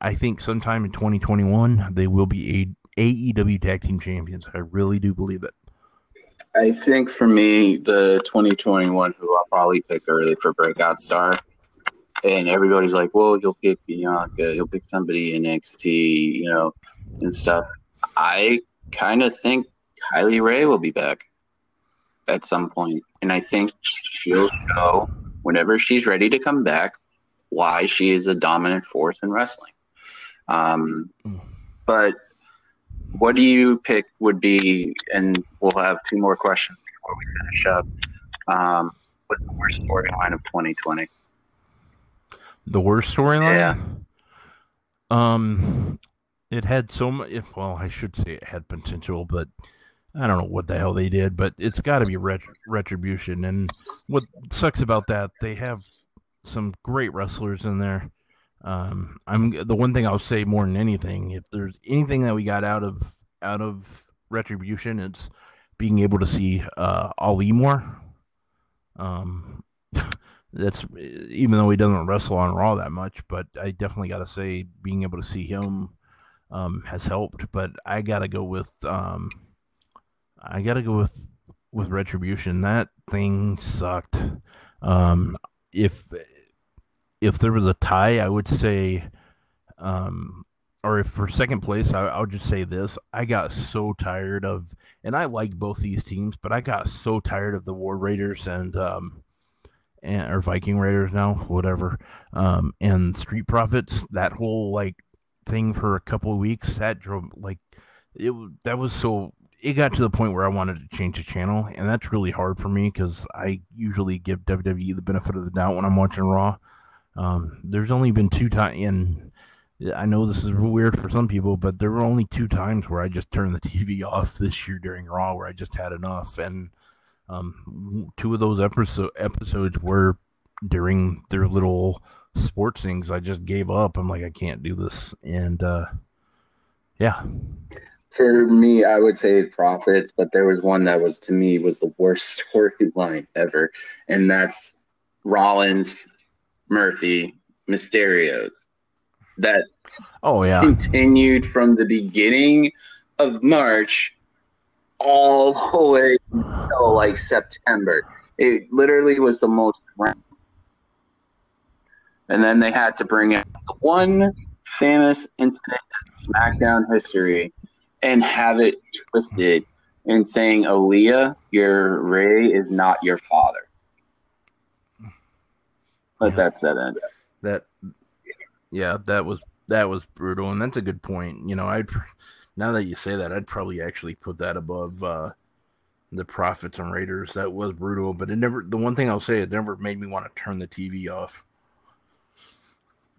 I think sometime in 2021 they will be a AEW Tag Team Champions. I really do believe it. I think for me, the 2021 who I'll probably pick early for breakout star, and everybody's like, "Well, you'll pick Bianca, you'll pick somebody in NXT, you know, and stuff." I kind of think Kylie Rae will be back at some point, and I think she'll show whenever she's ready to come back why she is a dominant force in wrestling. Um, but what do you pick would be, and we'll have two more questions before we finish up. Um, what's the worst storyline of 2020? The worst storyline? Yeah. Um, it had so much. Well, I should say it had potential, but I don't know what the hell they did. But it's got to be ret- retribution. And what sucks about that, they have some great wrestlers in there. Um, I'm the one thing I'll say more than anything. If there's anything that we got out of out of retribution, it's being able to see uh, Ali more. Um, that's even though he doesn't wrestle on Raw that much, but I definitely got to say being able to see him um, has helped. But I got to go with um, I got to go with with retribution. That thing sucked. Um, if if there was a tie, I would say, um, or if for second place, I, I would just say this: I got so tired of, and I like both these teams, but I got so tired of the War Raiders and um, and or Viking Raiders now, whatever, um, and Street Profits. That whole like thing for a couple of weeks that drove like it. That was so. It got to the point where I wanted to change the channel, and that's really hard for me because I usually give WWE the benefit of the doubt when I'm watching Raw. Um, there's only been two times, and I know this is weird for some people, but there were only two times where I just turned the TV off this year during Raw, where I just had enough, and um, two of those episode episodes were during their little sports things. I just gave up. I'm like, I can't do this, and uh, yeah. For me, I would say profits, but there was one that was to me was the worst storyline ever, and that's Rollins Murphy Mysterios that oh yeah continued from the beginning of March all the way until like September. It literally was the most and then they had to bring in the one famous incident in SmackDown history and have it twisted in saying, Aaliyah, your Rey is not your father. Let yeah. that set in. That, yeah, that was that was brutal, and that's a good point. You know, I'd now that you say that, I'd probably actually put that above uh, the Profits and Raiders. That was brutal, but it never. The one thing I'll say, it never made me want to turn the TV off.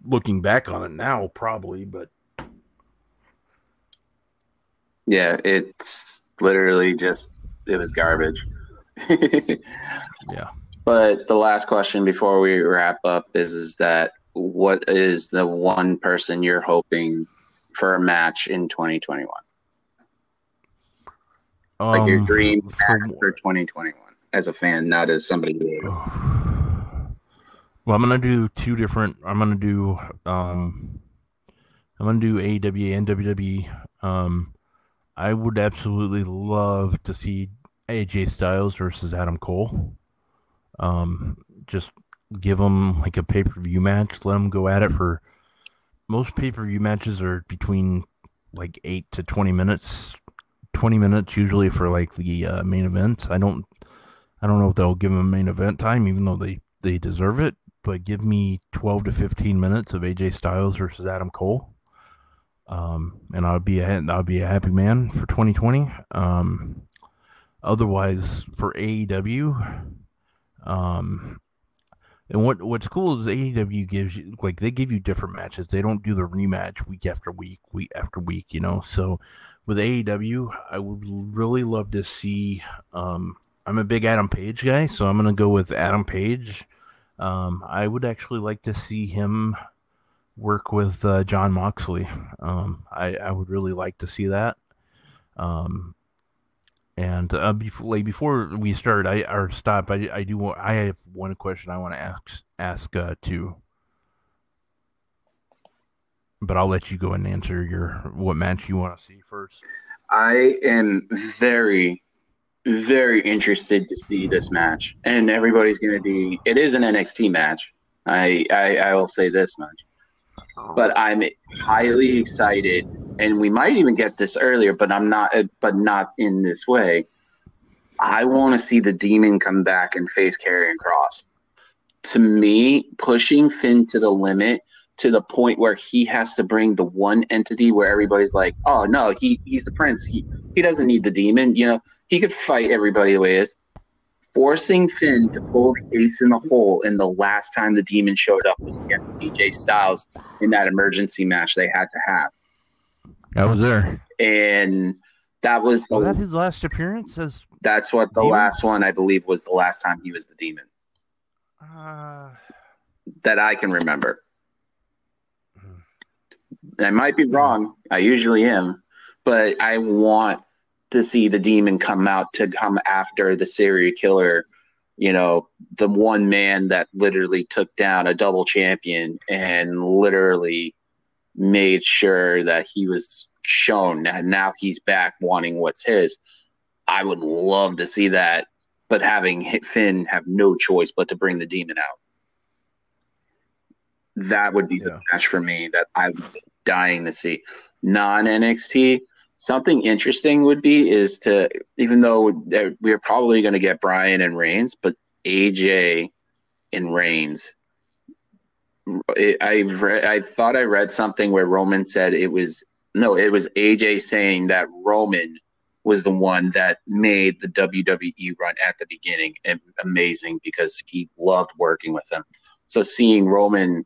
Looking back on it now, probably, but yeah, it's literally just it was garbage. yeah. But the last question before we wrap up is is that what is the one person you're hoping for a match in 2021? Um, like your um, dream for, for 2021 as a fan, not as somebody who. Well, I'm gonna do two different. I'm gonna do. Um, I'm gonna do AEW and WWE. Um, I would absolutely love to see AJ Styles versus Adam Cole. Um, just give them like a pay per view match. Let them go at it for most pay per view matches are between like eight to twenty minutes. Twenty minutes usually for like the uh, main event. I don't, I don't know if they'll give them main event time, even though they they deserve it. But give me twelve to fifteen minutes of AJ Styles versus Adam Cole, um, and I'll be a I'll be a happy man for 2020. Um, otherwise, for AEW, um, and what what's cool is AEW gives you like they give you different matches. They don't do the rematch week after week, week after week, you know. So with AEW, I would really love to see. Um, I'm a big Adam Page guy, so I'm gonna go with Adam Page. Um, I would actually like to see him work with uh, Jon Moxley. Um, I I would really like to see that. Um, and uh, before, like, before we start, I or stop, I, I do I have one question I want to ask ask uh, too, but I'll let you go and answer your what match you want to see first. I am very, very interested to see this match, and everybody's going to be. It is an NXT match. I, I I will say this much, but I'm highly excited and we might even get this earlier, but I'm not, uh, but not in this way. I want to see the demon come back and face Karrion Kross. To me, pushing Finn to the limit to the point where he has to bring the one entity where everybody's like, "Oh no, he he's the prince. He he doesn't need the demon. You know, he could fight everybody the way is." Forcing Finn to pull the ace in the hole, and the last time the demon showed up was against AJ Styles in that emergency match they had to have I was there, and that was the, was that his last appearance as. That's what the demon? last one I believe was the last time he was the demon. Uh, that I can remember. Hmm. I might be wrong. I usually am, but I want to see the demon come out to come after the serial killer. You know, the one man that literally took down a double champion and literally made sure that he was shown that now he's back wanting what's his. I would love to see that, but having Finn have no choice but to bring the demon out. That would be yeah. the match for me that I'm dying to see. Non NXT, something interesting would be is to, even though we're probably going to get Bryan and Reigns, but AJ and Reigns I read, I thought I read something where Roman said it was no, it was AJ saying that Roman was the one that made the WWE run at the beginning amazing because he loved working with them. So seeing Roman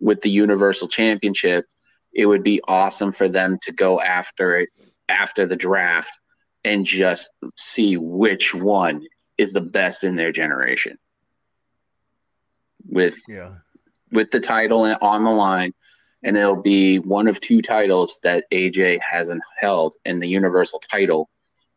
with the Universal Championship, it would be awesome for them to go after it after the draft and just see which one is the best in their generation. With yeah with the title on the line, and it'll be one of two titles that AJ hasn't held, and the Universal title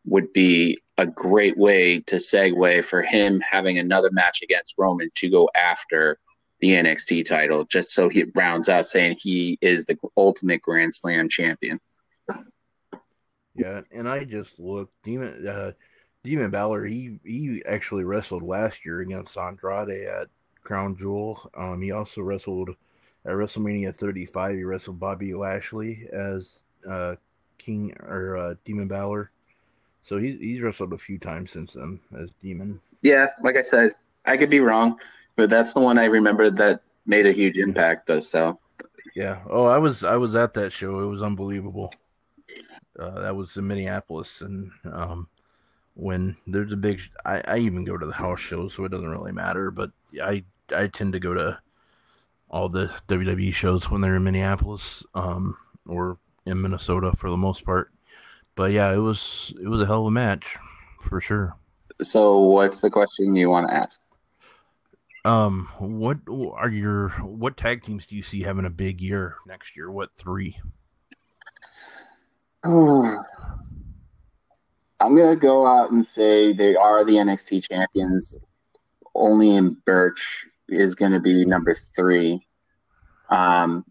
would be a great way to segue for him having another match against Roman to go after the NXT title, just so he rounds out saying he is the ultimate Grand Slam champion. Yeah, and I just looked Demon uh, Demon Balor. He he actually wrestled last year against Andrade at Crown Jewel. Um, he also wrestled at WrestleMania 35. He wrestled Bobby Lashley as uh, King or uh, Demon Balor. So he's he's wrestled a few times since then as Demon. Yeah, like I said, I could be wrong, but that's the one I remember that made a huge impact. Though, so yeah. Oh, I was I was at that show. It was unbelievable. Uh, that was in Minneapolis, and um, when there's a big, I, I even go to the house shows, so it doesn't really matter. But I I tend to go to all the WWE shows when they're in Minneapolis um, or in Minnesota for the most part. But yeah, it was it was a hell of a match for sure. So, what's the question you want to ask? Um, what are your what tag teams do you see having a big year next year? What three? Oh, I'm gonna go out and say they are the NXT champions. Oney in Burch is going to be number three. Um,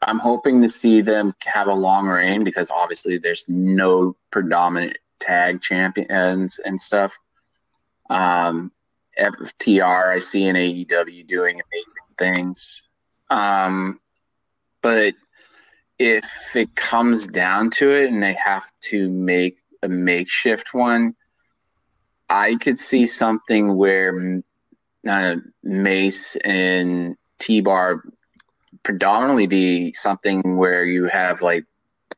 I'm hoping to see them have a long reign because obviously there's no predominant tag champions and stuff. Um, FTR, I see in AEW doing amazing things. Um, but if it comes down to it and they have to make a makeshift one, I could see something where uh, Mace and T Bar predominantly be something where you have like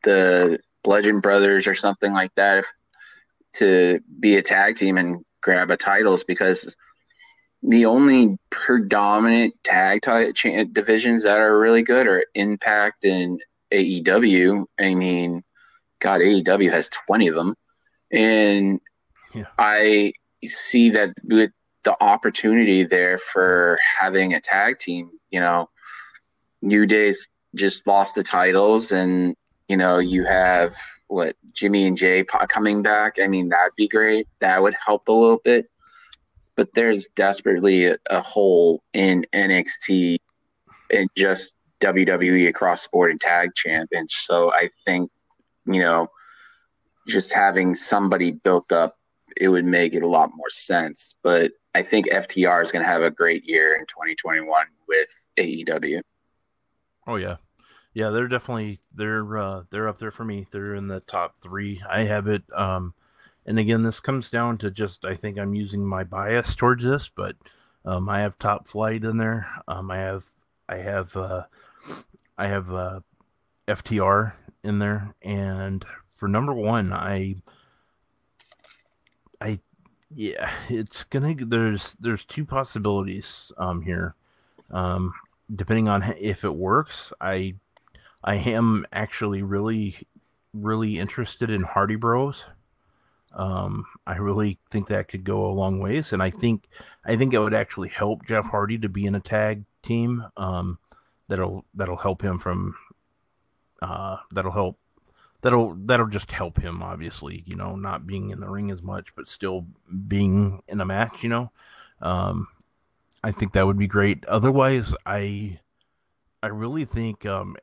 the Bludgeon Brothers or something like that to be a tag team and grab a titles because the only predominant tag t- divisions that are really good are Impact and AEW. I mean, God, AEW has 20 of them. And yeah. I see that with the opportunity there for having a tag team, you know, New Day's just lost the titles and, you know, you have what Jimmy and Jey coming back. I mean, that'd be great. That would help a little bit. But there's desperately a, a hole in NXT and just WWE across the board and tag champions. So I think, you know, just having somebody built up, it would make it a lot more sense. But I think FTR is going to have a great year in 2021 with AEW. Oh yeah, yeah, they're definitely they're uh, they're up there for me. They're in the top three. I have it. Um, and again, this comes down to just I think I'm using my bias towards this, but um, I have Top Flight in there. Um, I have I have uh, I have uh, FTR in there, and for number one, I I yeah, it's gonna there's there's two possibilities um here. Um, depending on if it works, I I am actually really, really interested in Hardy Bros. Um, I really think that could go a long ways, and I think I think it would actually help Jeff Hardy to be in a tag team. Um, that'll that'll help him from. Uh, that'll help. That'll that'll just help him. Obviously, you know, not being in the ring as much, but still being in a match. You know, um, I think that would be great. Otherwise, I I really think um,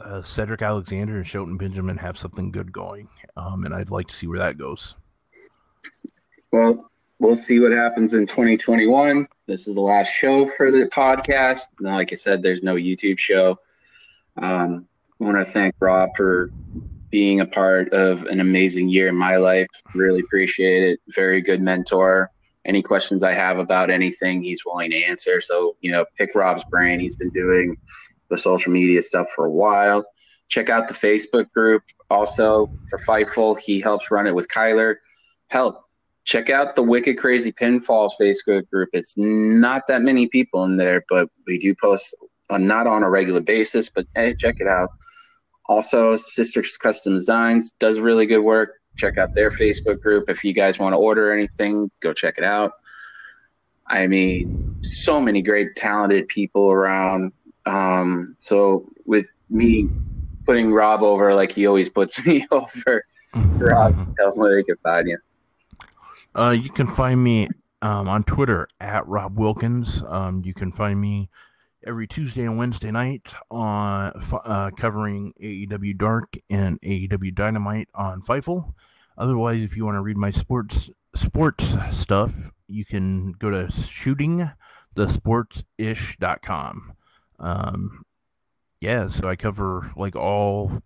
uh, Cedric Alexander and Shelton Benjamin have something good going, um, and I'd like to see where that goes. Well, we'll see what happens in 2021. This is the last show for the podcast. Like I said, there's no YouTube show. Um, I want to thank Rob for being a part of an amazing year in my life. Really appreciate it. Very good mentor. Any questions I have about anything, he's willing to answer. So, you know, pick Rob's brain. He's been doing the social media stuff for a while. Check out the Facebook group also for Fightful. He helps run it with Kyler. Help. Check out the Wicked Crazy Pinfalls Facebook group. It's not that many people in there, but we do post not on a regular basis, but hey, check it out. Also, Sisters Custom Designs does really good work. Check out their Facebook group. If you guys want to order anything, go check it out. I mean, so many great, talented people around. Um, so with me putting Rob over like he always puts me over, Rob, tell them where they can find you. Uh, you can find me um, on Twitter at Rob Wilkins. Um, you can find me every Tuesday and Wednesday night on uh, covering AEW Dark and AEW Dynamite on Fightful. Otherwise, if you want to read my sports sports stuff, you can go to shootingthesportsish.com. Um, yeah, so I cover like all,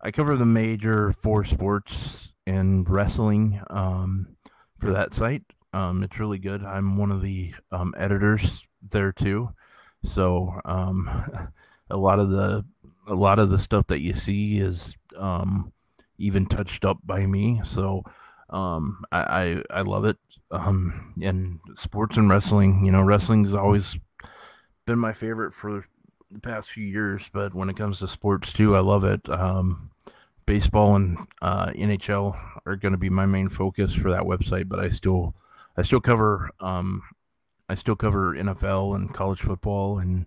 I cover the major four sports and wrestling um, for that site. Um, it's really good. I'm one of the um, editors there too, so um, a lot of the a lot of the stuff that you see is um, even touched up by me. So um, I, I, I love it. Um, and sports and wrestling, you know, wrestling's always been my favorite for the past few years, but when it comes to sports too, I love it. Um, baseball and uh, NHL are going to be my main focus for that website, but I still I still cover um, I still cover NFL and college football and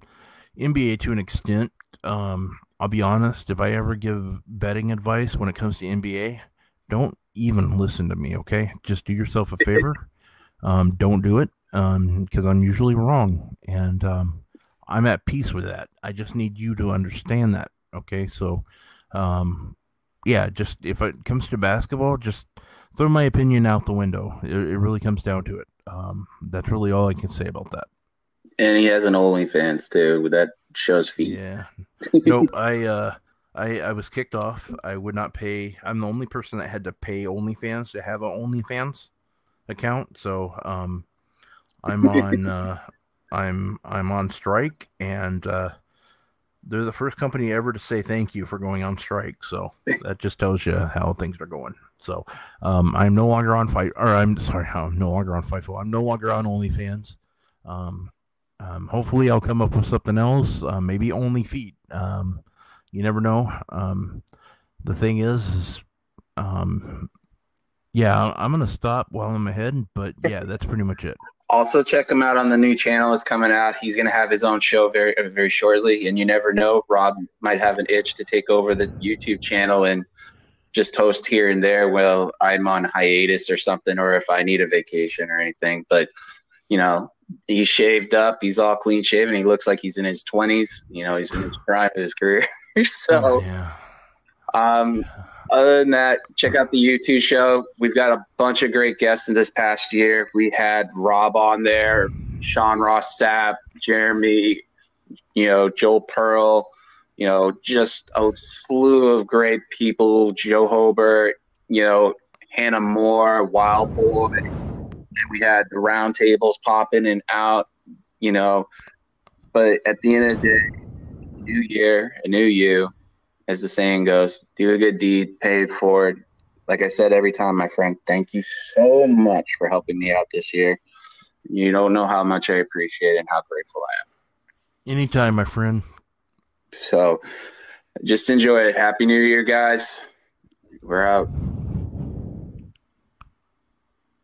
NBA to an extent. Um, I'll be honest, if I ever give betting advice when it comes to NBA, don't even listen to me, okay? Just do yourself a favor. Um, don't do it because um, I'm usually wrong. And um, I'm at peace with that. I just need you to understand that. Okay, so um, yeah, just if it comes to basketball, just throw my opinion out the window. It, it really comes down to it. Um, that's really all I can say about that. And he has an OnlyFans too. That show's feet. Yeah. nope. I uh, I I was kicked off. I would not pay. I'm the only person that had to pay OnlyFans to have an OnlyFans account. So um, I'm on uh, I'm I'm on strike, and uh, they're the first company ever to say thank you for going on strike. So that just tells you how things are going. So um, I'm no longer on fight, or I'm sorry, I'm no longer on Fightful. I'm no longer on OnlyFans. Um, um, hopefully, I'll come up with something else. Uh, maybe OnlyFeet. Um, you never know. Um, the thing is, is um, yeah, I'm gonna stop while I'm ahead. But yeah, that's pretty much it. Also, check him out on the new channel. It's coming out. He's going to have his own show very, very shortly. And you never know, Rob might have an itch to take over the YouTube channel and just host here and there while I'm on hiatus or something, or if I need a vacation or anything. But you know, he's shaved up. He's all clean shaven. He looks like he's in his twenties. You know, he's in his prime of his career. so, oh, yeah. um, other than that, check out the YouTube show. We've got a bunch of great guests in this past year. We had Rob on there, Sean Ross Sapp, Jeremy, you know, Joel Pearl, you know, just a slew of great people, Joe Hobart, you know, Hannah Moore, Wild Boy. And we had the roundtables popping and out, you know. But at the end of the day, new year, a new you as the saying goes, do a good deed, pay for it forward. Like I said every time, my friend, thank you so much for helping me out this year. You don't know how much I appreciate and how grateful I am. Anytime, my friend. So just enjoy it. Happy New Year, guys. We're out.